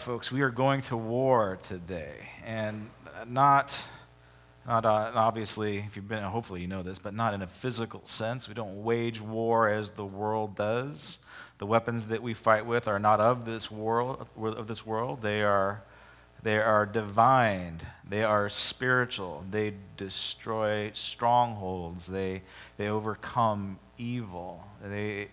Folks, we are going to war today, and not, not uh, obviously, if you've been, hopefully you know this, but not in a physical sense. We don't wage war as the world does. The weapons that we fight with are not of this world. Of this world, they are, they are divine. They are spiritual. They destroy strongholds. They, they overcome evil. They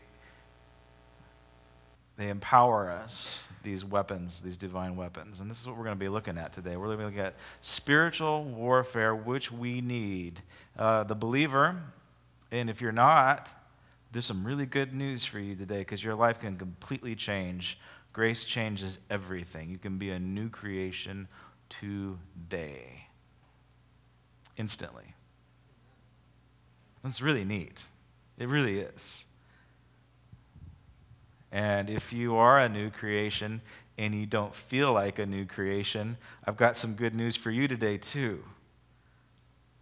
they empower us, these weapons, these divine weapons. And this is what we're going to be looking at today. We're going to look at spiritual warfare, which we need. Uh, the believer, and if you're not, there's some really good news for you today because your life can completely change. Grace changes everything. You can be a new creation today, instantly. That's really neat. It really is. And if you are a new creation and you don't feel like a new creation, I've got some good news for you today, too.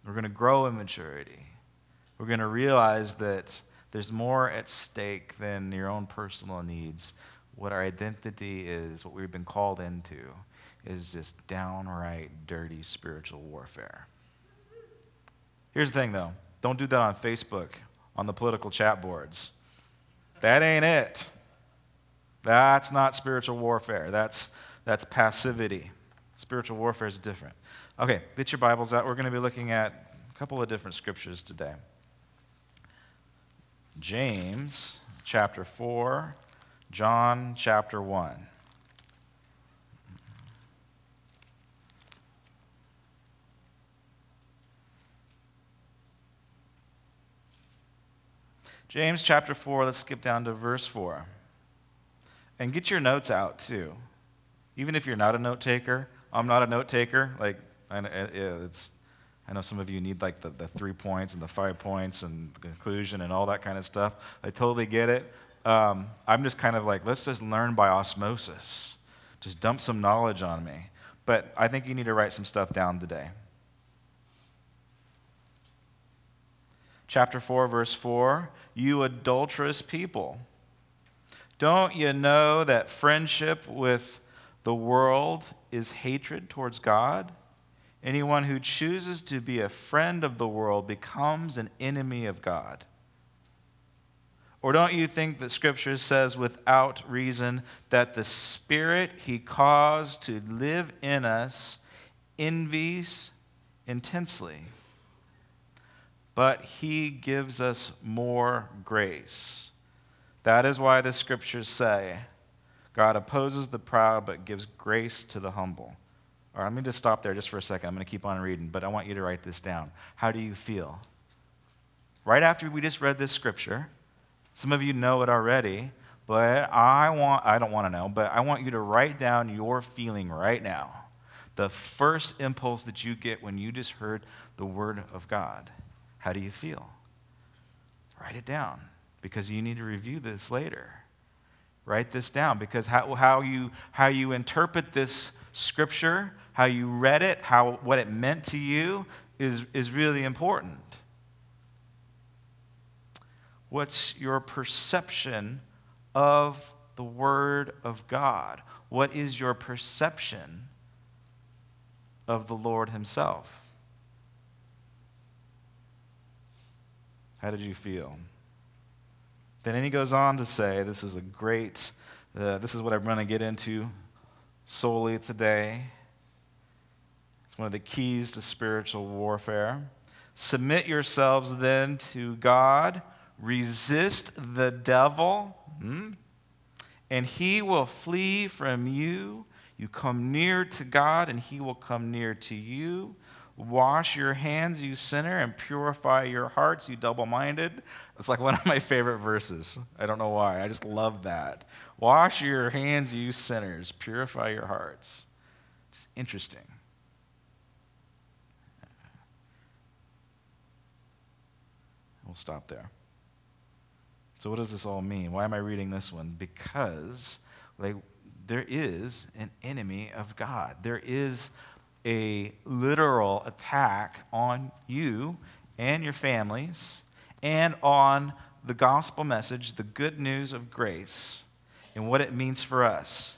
We're going to grow in maturity. We're going to realize that there's more at stake than your own personal needs. What our identity is, what we've been called into, is this downright dirty spiritual warfare. Here's the thing, though don't do that on Facebook, on the political chat boards. That ain't it. That's not spiritual warfare. That's, that's passivity. Spiritual warfare is different. Okay, get your Bibles out. We're going to be looking at a couple of different scriptures today. James chapter 4, John chapter 1. James chapter 4, let's skip down to verse 4. And get your notes out too. Even if you're not a note taker, I'm not a note taker. Like, it's, I know some of you need like the, the three points and the five points and the conclusion and all that kind of stuff. I totally get it. Um, I'm just kind of like, let's just learn by osmosis. Just dump some knowledge on me. But I think you need to write some stuff down today. Chapter 4, verse 4 You adulterous people. Don't you know that friendship with the world is hatred towards God? Anyone who chooses to be a friend of the world becomes an enemy of God. Or don't you think that Scripture says without reason that the Spirit He caused to live in us envies intensely? But He gives us more grace. That is why the scriptures say, God opposes the proud but gives grace to the humble. All right, let me just stop there just for a second. I'm going to keep on reading, but I want you to write this down. How do you feel? Right after we just read this scripture, some of you know it already, but I want I don't want to know, but I want you to write down your feeling right now. The first impulse that you get when you just heard the word of God. How do you feel? Write it down because you need to review this later. Write this down because how, how, you, how you interpret this scripture, how you read it, how, what it meant to you is, is really important. What's your perception of the Word of God? What is your perception of the Lord Himself? How did you feel? Then he goes on to say, this is a great, uh, this is what I'm going to get into solely today. It's one of the keys to spiritual warfare. Submit yourselves then to God, resist the devil, hmm, and he will flee from you. You come near to God, and he will come near to you. Wash your hands, you sinner, and purify your hearts, you double minded. It's like one of my favorite verses. I don't know why. I just love that. Wash your hands, you sinners, purify your hearts. Just interesting. We'll stop there. So, what does this all mean? Why am I reading this one? Because like, there is an enemy of God. There is a literal attack on you and your families and on the gospel message, the good news of grace, and what it means for us.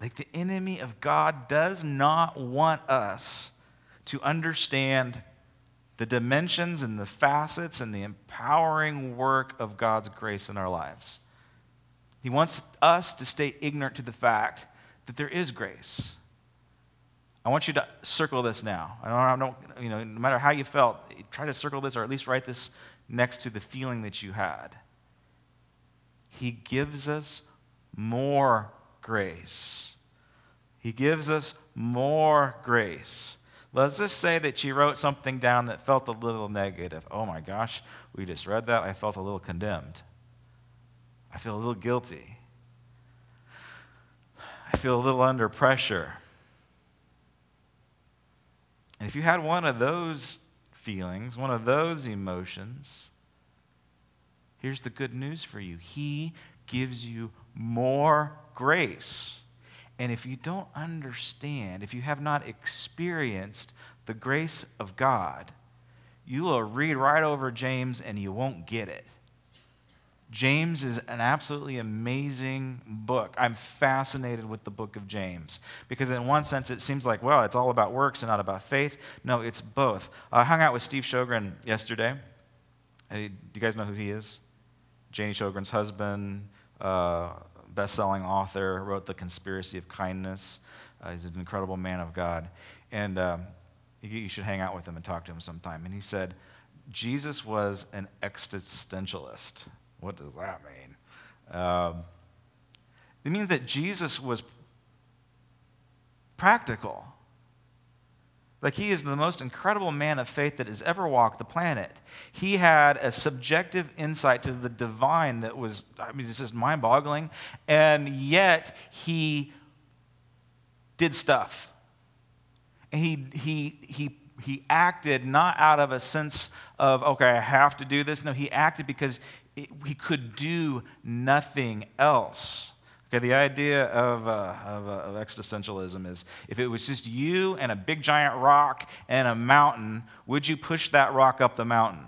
Like the enemy of God does not want us to understand the dimensions and the facets and the empowering work of God's grace in our lives. He wants us to stay ignorant to the fact that there is grace. I want you to circle this now. I don't, I don't, you know, no matter how you felt, try to circle this or at least write this next to the feeling that you had. He gives us more grace. He gives us more grace. Let's just say that she wrote something down that felt a little negative. Oh my gosh, we just read that. I felt a little condemned. I feel a little guilty. I feel a little under pressure. And if you had one of those feelings, one of those emotions, here's the good news for you He gives you more grace. And if you don't understand, if you have not experienced the grace of God, you will read right over James and you won't get it. James is an absolutely amazing book. I'm fascinated with the book of James because, in one sense, it seems like, well, it's all about works and not about faith. No, it's both. I hung out with Steve Sjogren yesterday. Do you guys know who he is? Janie Sjogren's husband, uh, best selling author, wrote The Conspiracy of Kindness. Uh, he's an incredible man of God. And um, you should hang out with him and talk to him sometime. And he said, Jesus was an existentialist. What does that mean? Um, it means that Jesus was practical. Like he is the most incredible man of faith that has ever walked the planet. He had a subjective insight to the divine that was, I mean, this is mind boggling. And yet he did stuff. And he, he, he, he acted not out of a sense of, okay, I have to do this. No, he acted because it, he could do nothing else. Okay, the idea of, uh, of, uh, of, existentialism is if it was just you and a big giant rock and a mountain, would you push that rock up the mountain?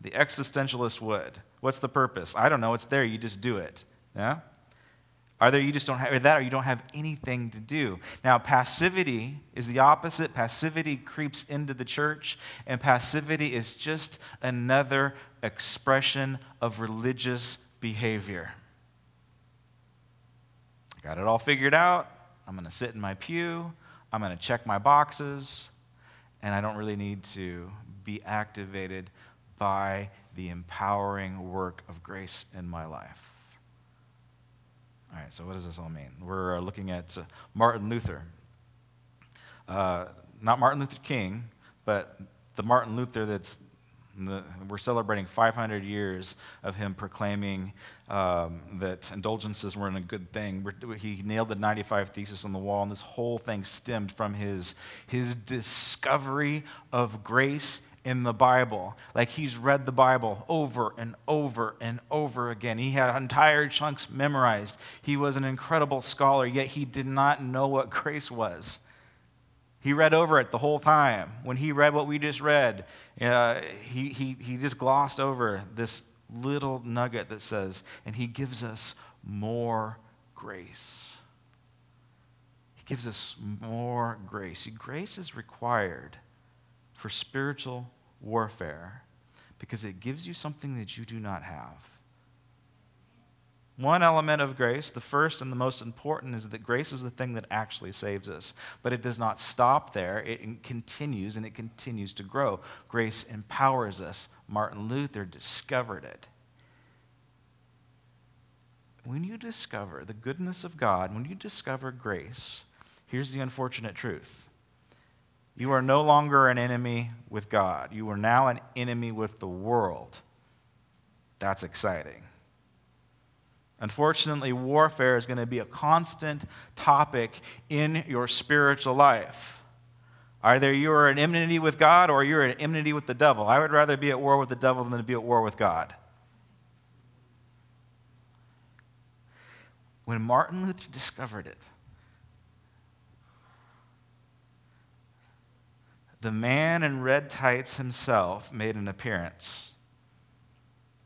The existentialist would. What's the purpose? I don't know. It's there. You just do it. Yeah? Either you just don't have that or you don't have anything to do. Now, passivity is the opposite. Passivity creeps into the church, and passivity is just another expression of religious behavior. I got it all figured out. I'm going to sit in my pew. I'm going to check my boxes. And I don't really need to be activated by the empowering work of grace in my life. All right, so what does this all mean? We're uh, looking at uh, Martin Luther. Uh, not Martin Luther King, but the Martin Luther that's the, we're celebrating 500 years of him proclaiming um, that indulgences weren't a good thing. He nailed the 95 Thesis on the wall, and this whole thing stemmed from his, his discovery of grace in the Bible. Like he's read the Bible over and over and over again. He had entire chunks memorized. He was an incredible scholar, yet he did not know what grace was. He read over it the whole time. When he read what we just read, uh, he, he, he just glossed over this little nugget that says, and he gives us more grace. He gives us more grace. Grace is required for spiritual warfare because it gives you something that you do not have. One element of grace, the first and the most important, is that grace is the thing that actually saves us. But it does not stop there, it continues and it continues to grow. Grace empowers us. Martin Luther discovered it. When you discover the goodness of God, when you discover grace, here's the unfortunate truth you are no longer an enemy with God, you are now an enemy with the world. That's exciting. Unfortunately, warfare is going to be a constant topic in your spiritual life. Either you are in enmity with God or you're in enmity with the devil. I would rather be at war with the devil than to be at war with God. When Martin Luther discovered it, the man in red tights himself made an appearance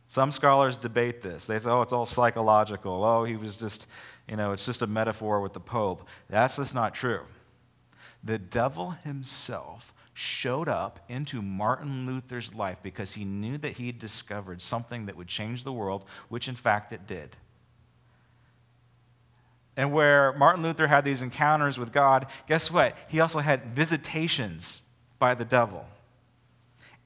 Some scholars debate this. They say, oh, it's all psychological. Oh, he was just, you know, it's just a metaphor with the Pope. That's just not true. The devil himself showed up into Martin Luther's life because he knew that he discovered something that would change the world, which in fact it did. And where Martin Luther had these encounters with God, guess what? He also had visitations by the devil.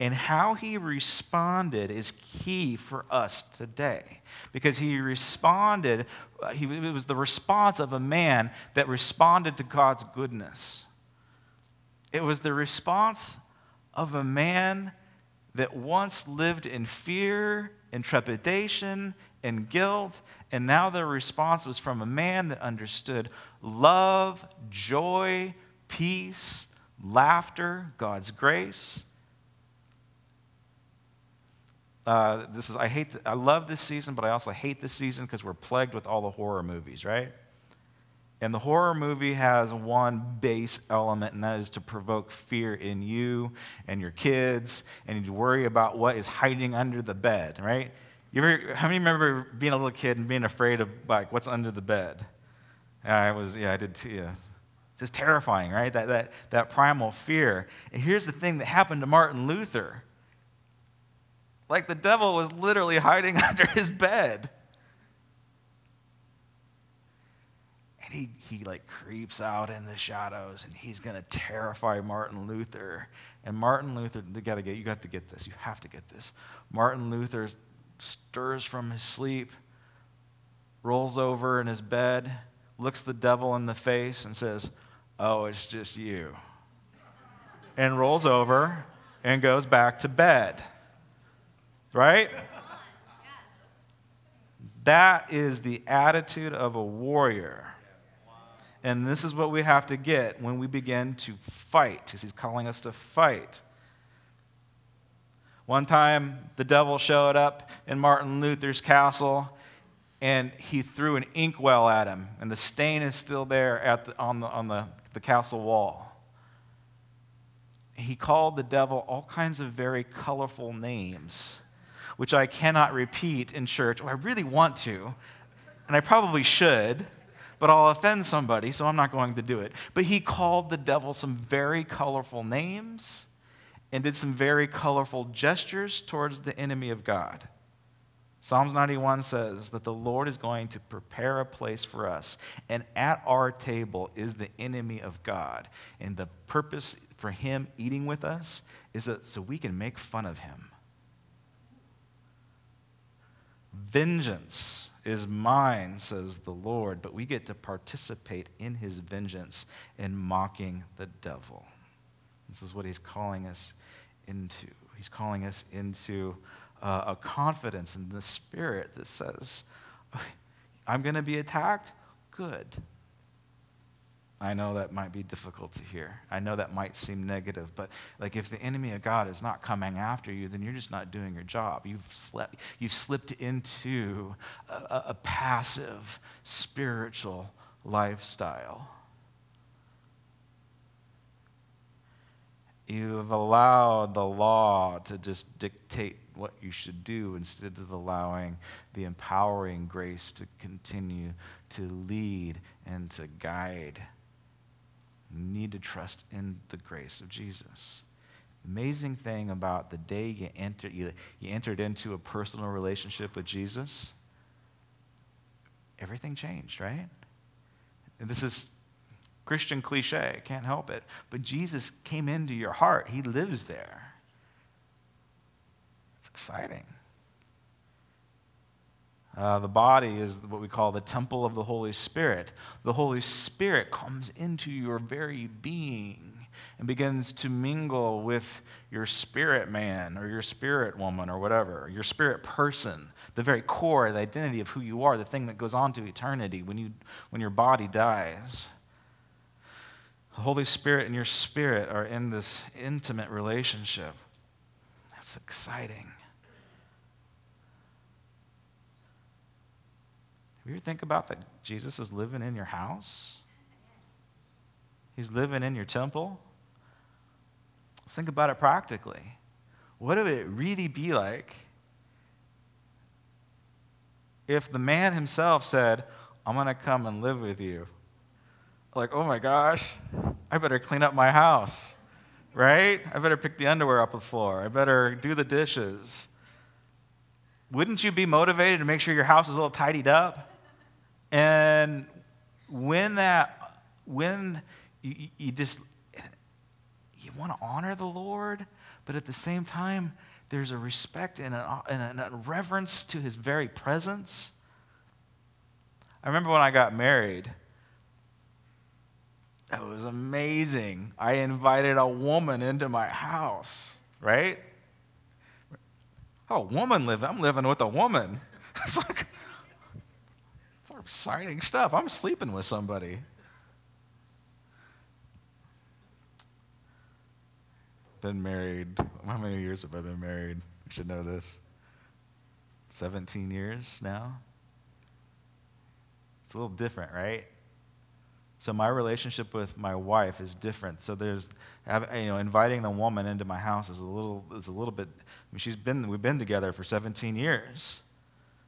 And how he responded is key for us today because he responded, uh, he, it was the response of a man that responded to God's goodness. It was the response of a man that once lived in fear and trepidation and guilt, and now the response was from a man that understood love, joy, peace, laughter, God's grace. Uh, this is I hate the, I love this season, but I also hate this season because we're plagued with all the horror movies, right? And the horror movie has one base element, and that is to provoke fear in you and your kids, and you worry about what is hiding under the bed, right? You ever, how many remember being a little kid and being afraid of like what's under the bed? I was, yeah, I did too. Yeah. It's just terrifying, right? That, that, that primal fear. And here's the thing that happened to Martin Luther. Like the devil was literally hiding under his bed. And he, he like creeps out in the shadows and he's to terrify Martin Luther. And Martin Luther, you got to get, you got to get this. You have to get this. Martin Luther stirs from his sleep, rolls over in his bed, looks the devil in the face and says, "Oh, it's just you." And rolls over and goes back to bed. Right? That is the attitude of a warrior. And this is what we have to get when we begin to fight, because he's calling us to fight. One time, the devil showed up in Martin Luther's castle and he threw an inkwell at him, and the stain is still there at the, on, the, on the, the castle wall. He called the devil all kinds of very colorful names, which I cannot repeat in church. Well, I really want to, and I probably should but I'll offend somebody, so I'm not going to do it. But he called the devil some very colorful names and did some very colorful gestures towards the enemy of God. Psalms 91 says that the Lord is going to prepare a place for us, and at our table is the enemy of God. And the purpose for him eating with us is that so we can make fun of him. Vengeance is mine, says the Lord, but we get to participate in his vengeance in mocking the devil. This is what he's calling us into. He's calling us into uh, a confidence in the spirit that says, I'm going to be attacked? Good. I know that might be difficult to hear. I know that might seem negative, but like if the enemy of God is not coming after you, then you're just not doing your job. You've, slept, you've slipped into a, a passive spiritual lifestyle. You have allowed the law to just dictate what you should do instead of allowing the empowering grace to continue to lead and to guide need to trust in the grace of Jesus. Amazing thing about the day you, enter, you, you entered into a personal relationship with Jesus, everything changed, right? And this is Christian cliche, can't help it. But Jesus came into your heart, He lives there. Exciting. Uh, the body is what we call the temple of the Holy Spirit. The Holy Spirit comes into your very being and begins to mingle with your spirit man or your spirit woman or whatever, your spirit person, the very core, the identity of who you are, the thing that goes on to eternity when, you, when your body dies. The Holy Spirit and your spirit are in this intimate relationship. That's exciting. You ever think about that Jesus is living in your house? He's living in your temple? Let's think about it practically. What would it really be like if the man himself said, I'm going to come and live with you. Like, oh my gosh, I better clean up my house, right? I better pick the underwear up off the floor. I better do the dishes. Wouldn't you be motivated to make sure your house is a little tidied up? And when that, when you, you just, you want to honor the Lord, but at the same time, there's a respect and a, and a reverence to his very presence. I remember when I got married, that was amazing. I invited a woman into my house, right? Oh, woman living. I'm living with a woman. It's like, exciting stuff. I'm sleeping with somebody. Been married. How many years have I been married? I should know this. 17 years now. It's a little different, right? So my relationship with my wife is different. So there's, you know, inviting the woman into my house is a little, is a little bit. I mean, she's been, we've been together for 17 years.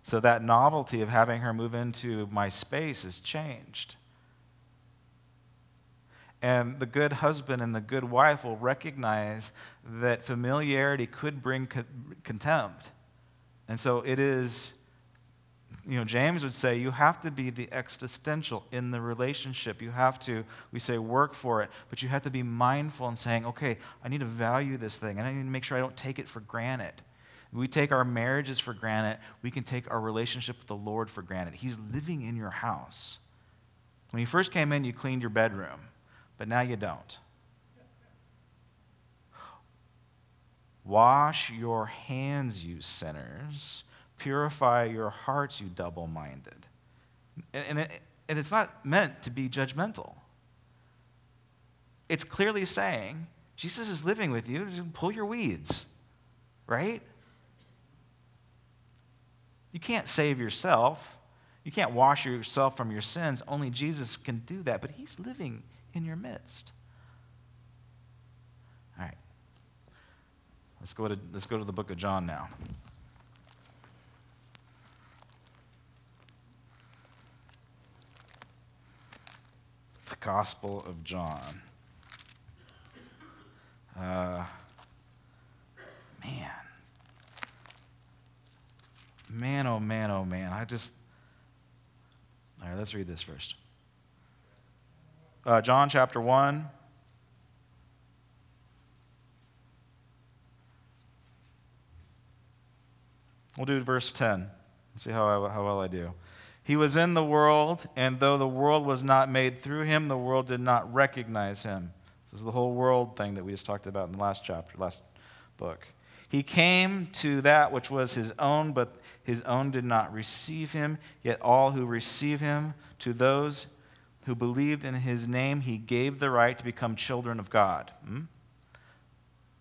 So that novelty of having her move into my space has changed. And the good husband and the good wife will recognize that familiarity could bring contempt. And so it is you know, James would say you have to be the existential in the relationship. You have to, we say, work for it, but you have to be mindful and saying, okay, I need to value this thing, and I need to make sure I don't take it for granted. We take our marriages for granted, we can take our relationship with the Lord for granted. He's living in your house. When you first came in, you cleaned your bedroom, but now you don't. Wash your hands, you sinners Purify your hearts, you double minded. And, it, and it's not meant to be judgmental. It's clearly saying, Jesus is living with you, pull your weeds, right? You can't save yourself. You can't wash yourself from your sins. Only Jesus can do that, but He's living in your midst. All right. Let's go to, let's go to the book of John now. The Gospel of John. Uh, man. Man, oh man, oh man. I just. All right, let's read this first. Uh, John chapter 1. We'll do verse 10. Let's see how, I, how well I do. He was in the world, and though the world was not made through him, the world did not recognize him. This is the whole world thing that we just talked about in the last chapter, last book. He came to that which was his own, but his own did not receive him. Yet all who receive him, to those who believed in his name, he gave the right to become children of God. Hmm?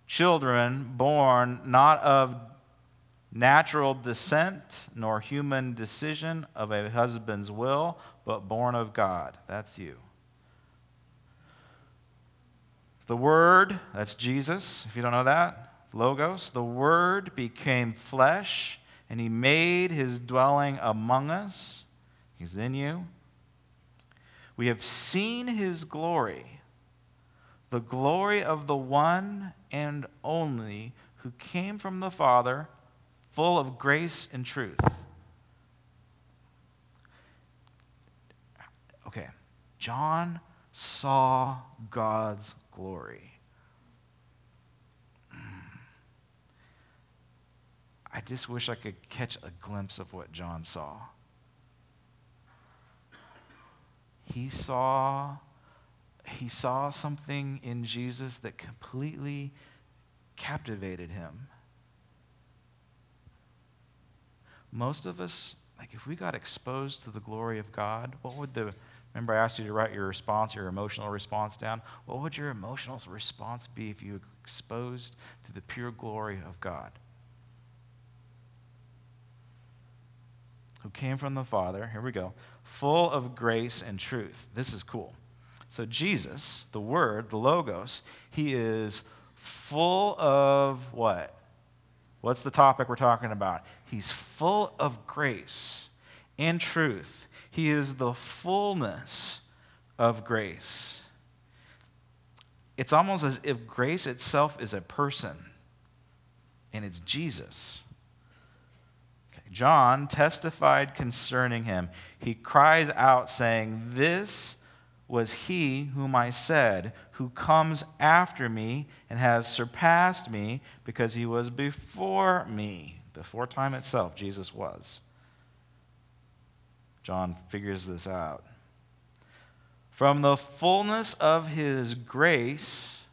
Children born not of natural descent nor human decision of a husband's will, but born of God. That's you. The Word, that's Jesus, if you don't know that, Logos, the Word became flesh and he made his dwelling among us. He's in you. We have seen his glory, the glory of the one and only who came from the Father full of grace and truth. Okay, John saw God's glory. I just wish I could catch a glimpse of what John saw. He saw he saw something in Jesus that completely captivated him most of us, like if we got exposed to the glory of God, what would the, remember I asked you to write your response, your emotional response down? What would your emotional response be if you were exposed to the pure glory of God? Who came from the Father, here we go, full of grace and truth. This is cool. So, Jesus, the Word, the Logos, he is full of what? What's the topic we're talking about? He's full of grace. and truth. He is the fullness of grace. It's almost as if grace itself is a person, and it's Jesus. John testified concerning him. He cries out, saying, This was he whom I said, Who comes after me and has surpassed me because he was before me. Before time itself, Jesus was. John figures this out. From the fullness of his grace,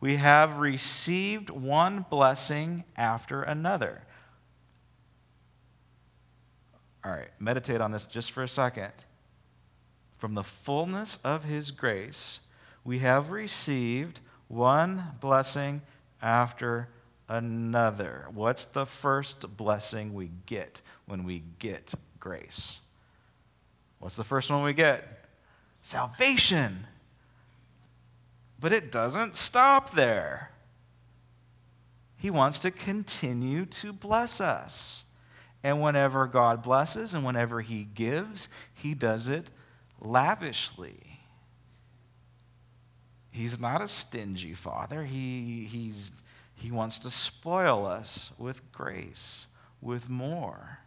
we have received one blessing after another. All right, meditate on this just for a second. From the fullness of his grace, we have received one blessing after another. What's the first blessing we get when we get grace? What's the first one we get? Salvation. But it doesn't stop there. He wants to continue to bless us. And whenever God blesses and whenever He gives, He does it lavishly. He's not a stingy father. He, he's, he wants to spoil us with grace, with more.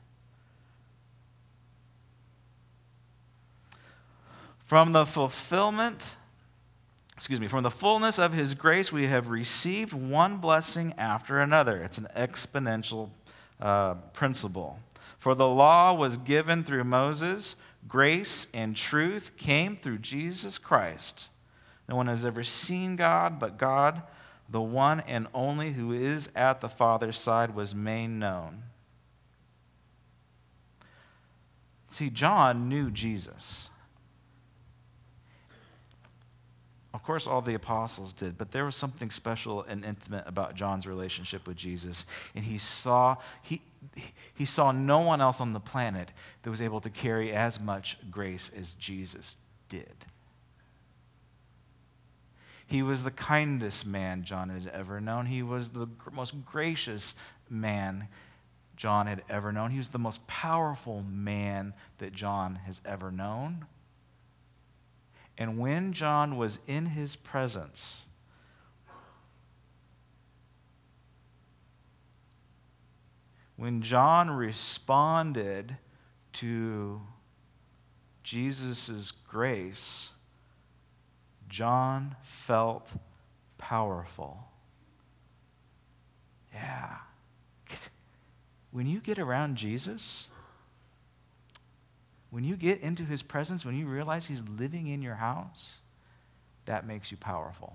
From the fulfillment, excuse me, from the fullness of his grace, we have received one blessing after another. It's an exponential uh, principle. For the law was given through Moses Grace and truth came through Jesus Christ. No one has ever seen God, but God, the one and only who is at the Father's side, was made known. See, John knew Jesus. Of course, all the apostles did, but there was something special and intimate about John's relationship with Jesus. And he saw, he, he saw no one else on the planet that was able to carry as much grace as Jesus did. He was the kindest man John had ever known. He was the most gracious man John had ever known. He was the most powerful man that John has ever known. And when John was in his presence, when John responded to Jesus' grace, John felt powerful. Yeah. When you get around Jesus, when you get into his presence, when you realize he's living in your house, that makes you powerful.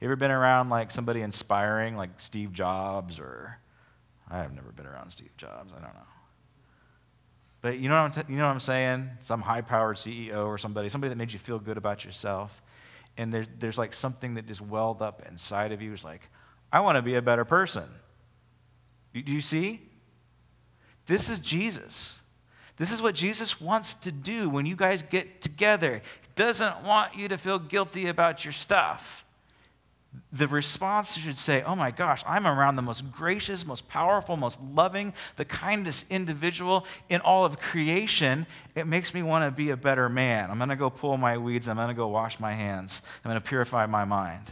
You ever been around like somebody inspiring, like Steve Jobs, or I have never been around Steve Jobs. I don't know. But you know what I'm, t- you know what I'm saying? Some high powered CEO or somebody, somebody that made you feel good about yourself. And there's, there's like something that just welled up inside of you. It's like, I want to be a better person. Do you see? This is Jesus. This is what Jesus wants to do when you guys get together. He doesn't want you to feel guilty about your stuff. The response should say, Oh my gosh, I'm around the most gracious, most powerful, most loving, the kindest individual in all of creation. It makes me want to be a better man. I'm going to go pull my weeds. I'm going to go wash my hands. I'm going to purify my mind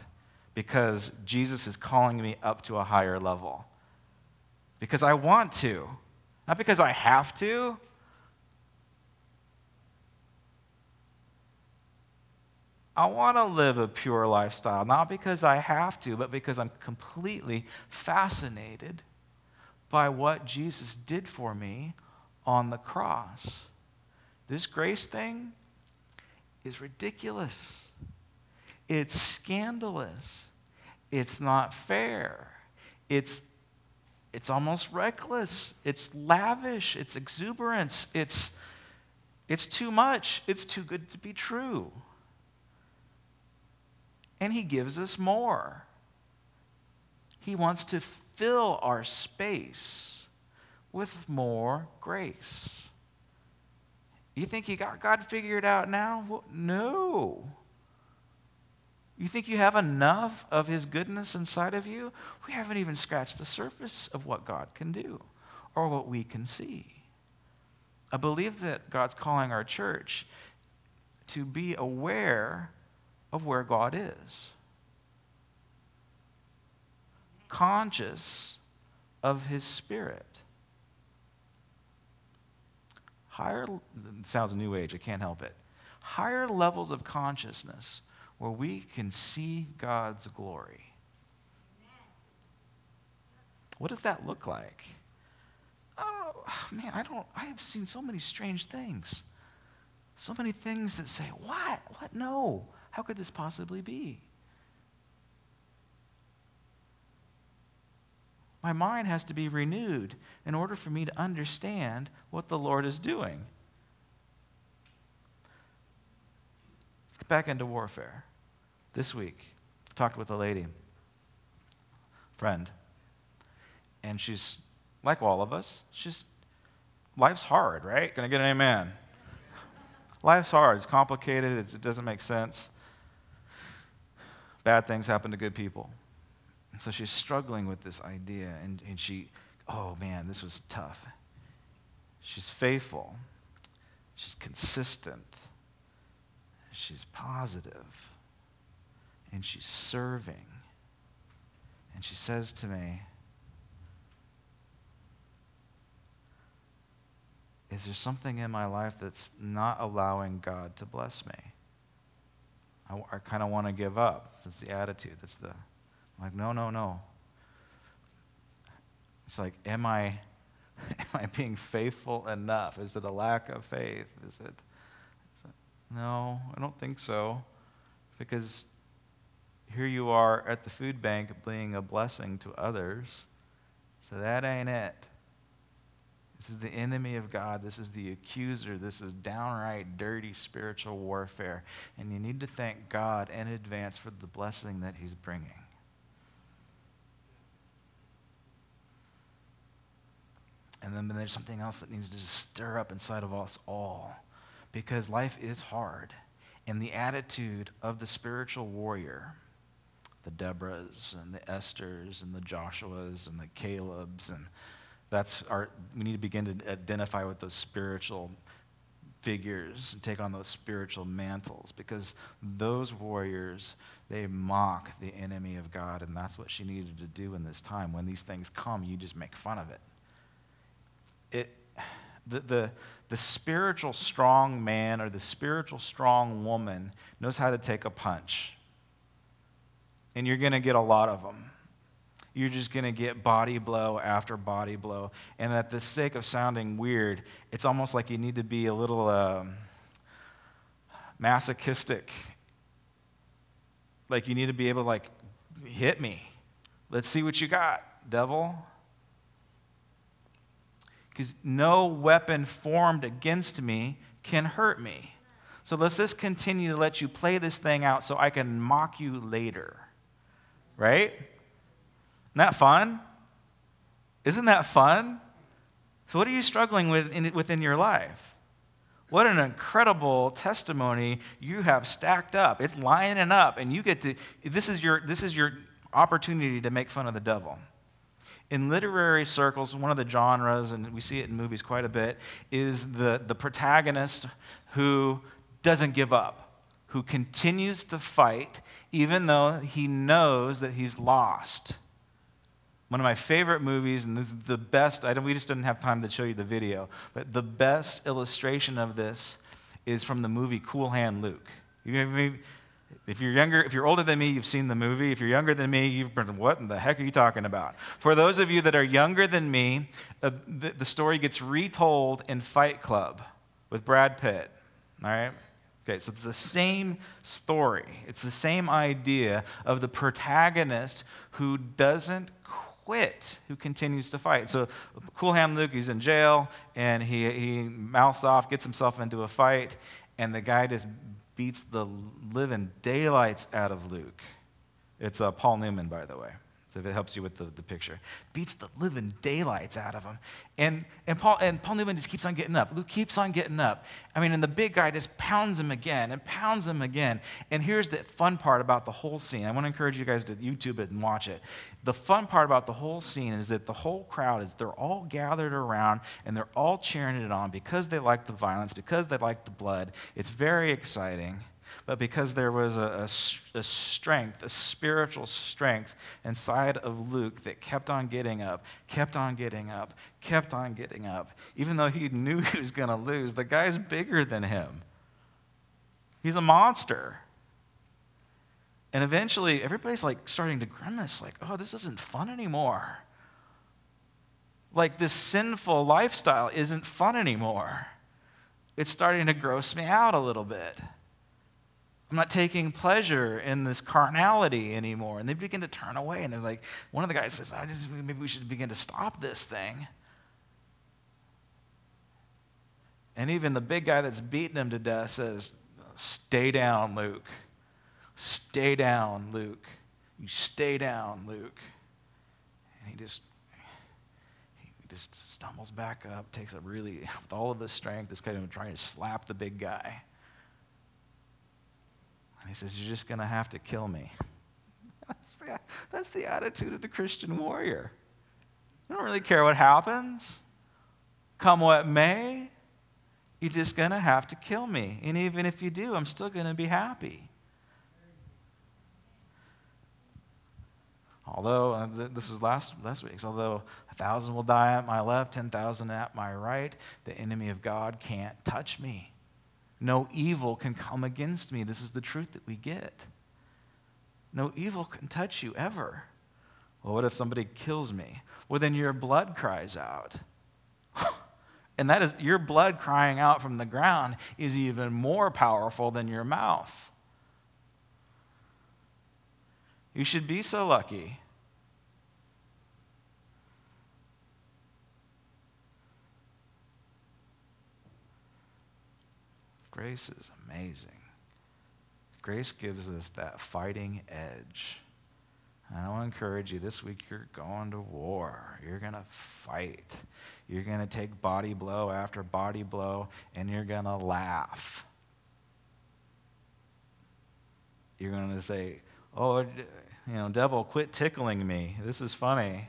because Jesus is calling me up to a higher level. Because I want to, not because I have to. I want to live a pure lifestyle, not because I have to, but because I'm completely fascinated by what Jesus did for me on the cross. This grace thing is ridiculous. It's scandalous. It's not fair. It's, it's almost reckless. It's lavish. It's exuberance. It's, it's too much. It's too good to be true and He gives us more. He wants to fill our space with more grace. You think you got God figured out now? Well, no. You think you have enough of His goodness inside of you? We haven't even scratched the surface of what God can do or what we can see. I believe that God's calling our church to be aware of where God is, conscious of His Spirit. Higher, sounds new age, I can't help it. Higher levels of consciousness where we can see God's glory. What does that look like? Oh, man, I don't, I have seen so many strange things. So many things that say, what? What? No. How could this possibly be? My mind has to be renewed in order for me to understand what the Lord is doing. Let's get back into warfare. This week, I talked with a lady, friend, and she's like all of us, she's life's hard, right? I get an amen? life's hard. It's complicated. It's, it doesn't make sense. Bad things happen to good people. And so she's struggling with this idea, and, and she, oh man, this was tough. She's faithful, she's consistent, she's positive, and she's serving. And she says to me, Is there something in my life that's not allowing God to bless me? I, I kind of want to give up. That's the attitude. That's the, I'm like, no, no, no. It's like, am I, am I being faithful enough? Is it a lack of faith? Is it, is it no, I don't think so. Because here you are at the food bank being a blessing to others. So that ain't it. This is the enemy of God. This is the accuser. This is downright dirty spiritual warfare. And you need to thank God in advance for the blessing that He's bringing. And then there's something else that needs to stir up inside of us all because life is hard. And the attitude of the spiritual warrior, the Deborahs and the Esthers and the Joshuas and the Calebs and that's our, we need to begin to identify with those spiritual figures and take on those spiritual mantles because those warriors, they mock the enemy of God, and that's what she needed to do in this time. When these things come, you just make fun of it. It the, the, the spiritual strong man or the spiritual strong woman knows how to take a punch. And you're going to get a lot of them you're just going to get body blow after body blow. And at the sake of sounding weird, it's almost like you need to be a little uh, masochistic. Like you need to be able to like hit me. Let's see what you got, devil. Because no weapon formed against me can hurt me. So let's just continue to let you play this thing out so I can mock you later. Right? Isn't that fun? Isn't that fun? So, what are you struggling with in, within your life? What an incredible testimony you have stacked up. It's lining up, and you get to, this is your, this is your opportunity to make fun of the devil. In literary circles, one of the genres, and we see it in movies quite a bit, is the, the protagonist who doesn't give up, who continues to fight even though he knows that he's lost. One of my favorite movies, and this is the best, I don't, we just didn't have time to show you the video, but the best illustration of this is from the movie Cool Hand Luke. If you're younger, if you're older than me, you've seen the movie. If you're younger than me, you've been, what in the heck are you talking about? For those of you that are younger than me, uh, the, the story gets retold in Fight Club with Brad Pitt. All right? Okay, so it's the same story. It's the same idea of the protagonist who doesn't quit who continues to fight. So, Cool Hand Luke, he's in jail and he, he mouths off, gets himself into a fight, and the guy just beats the living daylights out of Luke. It's uh, Paul Newman, by the way. So if it helps you with the, the picture, beats the living daylights out of him. And, and, Paul, and Paul Newman just keeps on getting up. Luke keeps on getting up. I mean, and the big guy just pounds him again and pounds him again. And here's the fun part about the whole scene. I want to encourage you guys to YouTube it and watch it. The fun part about the whole scene is that the whole crowd is they're all gathered around and they're all cheering it on because they like the violence, because they like the blood. It's very exciting but because there was a, a, a, strength, a spiritual strength inside of Luke that kept on getting up, kept on getting up, kept on getting up. Even though he knew he was going to lose, the guy's bigger than him. He's a monster. And eventually, everybody's like starting to grimace, like, oh, this isn't fun anymore. Like, this sinful lifestyle isn't fun anymore. It's starting to gross me out a little bit. I'm not taking pleasure in this carnality anymore. And they begin to turn away. And they're like, one of the guys says, just, maybe we should begin to stop this thing. And even the big guy that's beating him to death says, Stay down, Luke. Stay down, Luke. You stay down, Luke. And he just just stumbles back up, takes a really, with all of his strength, this kind of trying to slap the big guy. And he says, You're just going to have to kill me. That's the, that's the attitude of the Christian warrior. I don't really care what happens. Come what may, you're just going to have to kill me. And even if you do, I'm still going to be happy. Although, uh, this was last, last week's, although a thousand will die at my left, 10,000 at my right, the enemy of God can't touch me. No evil can come against me. This is the truth that we get. No evil can touch you ever. Well, what if somebody kills me? Well, then your blood cries out. and that is your blood crying out from the ground is even more powerful than your mouth. You should be so lucky Grace is amazing. Grace gives us that fighting edge. And I want to encourage you this week you're going to war. You're going to fight. You're going to take body blow after body blow, and you're going to laugh. You're going to say, Oh, you know, devil, quit tickling me. This is funny.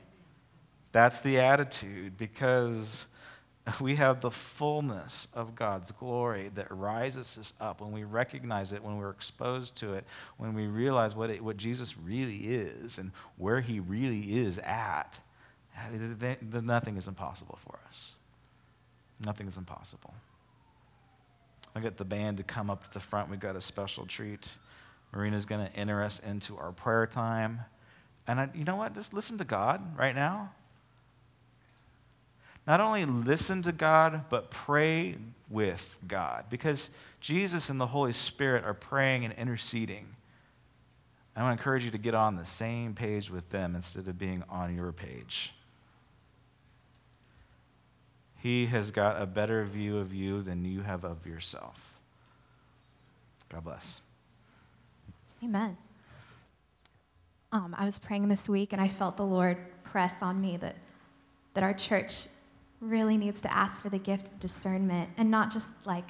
That's the attitude because we have the fullness of God's glory that rises us up when we recognize it, when we're exposed to it, when we realize what, it, what Jesus really is and where he really is at. Uh, then nothing is impossible for us. Nothing is impossible. I get the band to come up to the front. We've got a special treat. Marina's going to enter us into our prayer time. And I, you know what? Just listen to God right now not only listen to God, but pray with God. Because Jesus and the Holy Spirit are praying and interceding. I want to encourage you to get on the same page with them instead of being on your page. He has got a better view of you than you have of yourself. God bless. Amen. Um, I was praying this week and I felt the Lord press on me that, that our church really needs to ask for the gift of discernment and not just like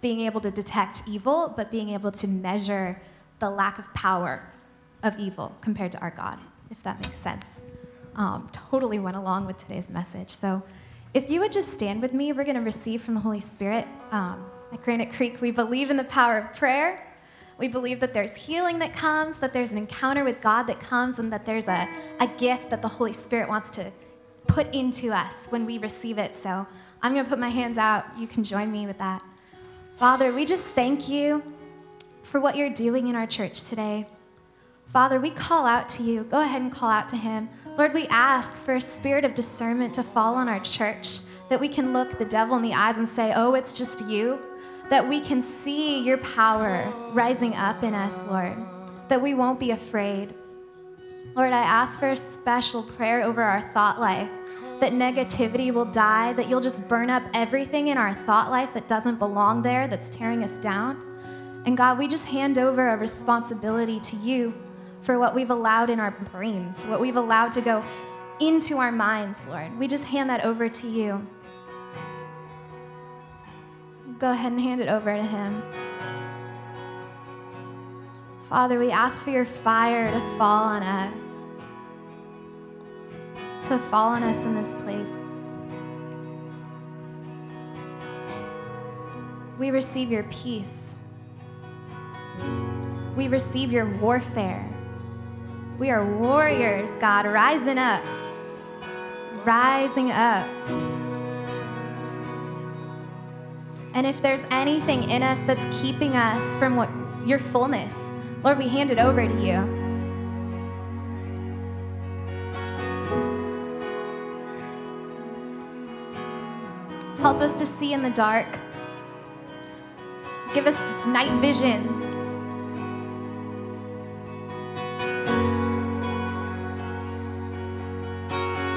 being able to detect evil, but being able to measure the lack of power of evil compared to our God, if that makes sense. Um, totally went along with today's message. So, if you would just stand with me, we're going to receive from the Holy Spirit. Um, at Granite Creek, we believe in the power of prayer. We believe that there's healing that comes, that there's an encounter with God that comes, and that there's a, a gift that the Holy Spirit wants to put into us when we receive it. So I'm going to put my hands out. You can join me with that. Father, we just thank you for what you're doing in our church today. Father, we call out to you. Go ahead and call out to him. Lord, we ask for a spirit of discernment to fall on our church, that we can look the devil in the eyes and say, Oh, it's just you. That we can see your power rising up in us, Lord. That we won't be afraid. Lord, I ask for a special prayer over our thought life that negativity will die, that you'll just burn up everything in our thought life that doesn't belong there, that's tearing us down. And God, we just hand over a responsibility to you for what we've allowed in our brains, what we've allowed to go into our minds, Lord. We just hand that over to you. Go ahead and hand it over to Him. Father, we ask for your fire to fall on us, to fall on us in this place. We receive your peace. We receive your warfare. We are warriors, God, rising up. Rising up. And if there's anything in us that's keeping us from what your fullness, Lord, we hand it over to you. Help us to see in the dark. Give us night vision.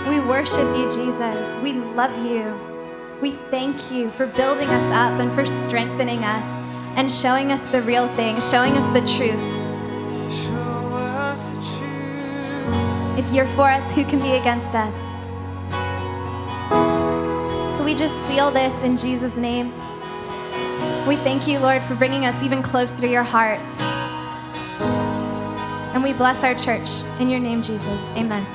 We worship you, Jesus. We love you. We thank you for building us up and for strengthening us and showing us the real thing, showing us the truth. If you're for us, who can be against us? So we just seal this in Jesus' name. We thank you, Lord, for bringing us even closer to your heart. And we bless our church. In your name, Jesus. Amen.